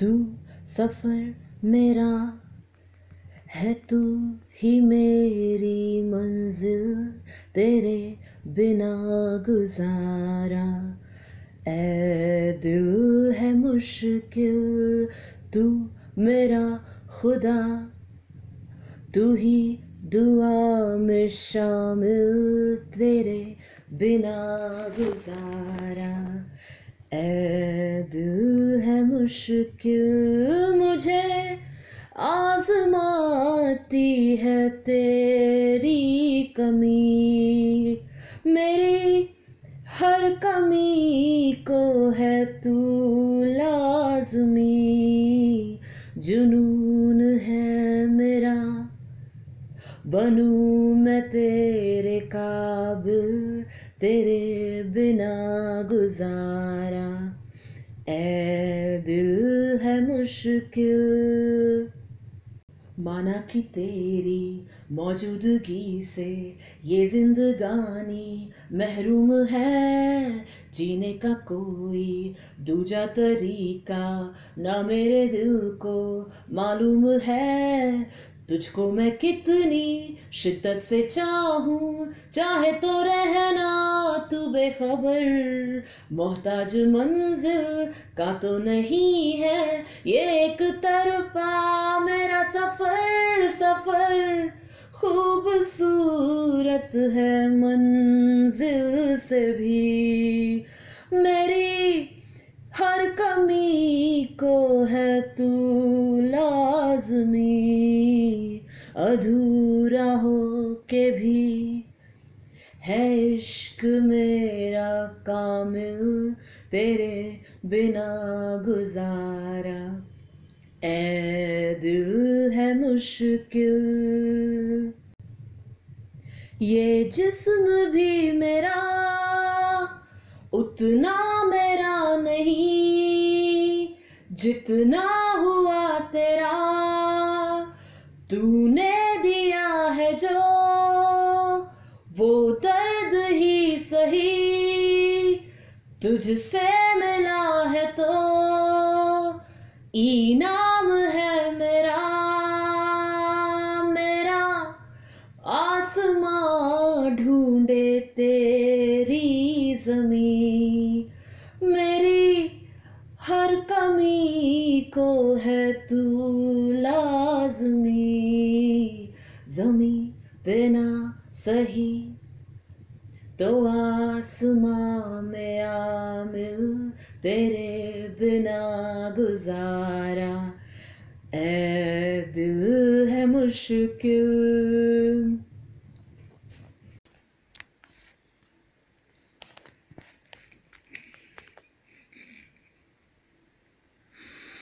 तू सफ़र मेरा है, तू ही मेरी मंजिल, तेरे बिना गुजारा। ए दिल है मुश्किल, तू मेरा खुदा, तू ही दुआ में शामिल, तेरे बिना गुजारा। ए दिल मुश्किल मुझे आजमाती है तेरी कमी। मेरी हर कमी को है तू लाजमी। जुनून है मेरा, बनूं मैं तेरे काबिल, तेरे बिना गुजारा। मुश्किल। माना कि तेरी मौजूदगी से ये जिंदगानी महरूम है। जीने का कोई दूजा तरीका ना मेरे दिल को मालूम है। तुझको मैं कितनी शिद्दत से चाहूँ, चाहे तो रहना बेखबर, मोहताज मंजिल का तो नहीं है। ये एक तरफा मेरा सफ़र सफ़र खूबसूरत है मंजिल से भी। मेरी हर कमी को है तू लाजमी, अधूरा हो के भी है इश्क मेरा कामिल तेरे बिना गुजारा। ए दिल है मुश्किल। ये जिस्म भी मेरा, उतना मेरा नहीं, जितना हुआ तेरा। तूने दिया है जो तुझसे मिला है तो इनाम है मेरा मेरा आसमां ढूंढे तेरी जमी मेरी हर कमी को है तू लाजमी जमी पे ना सही तो आसमां में आमिल तेरे बिना गुजारा ए दिल है मुश्किल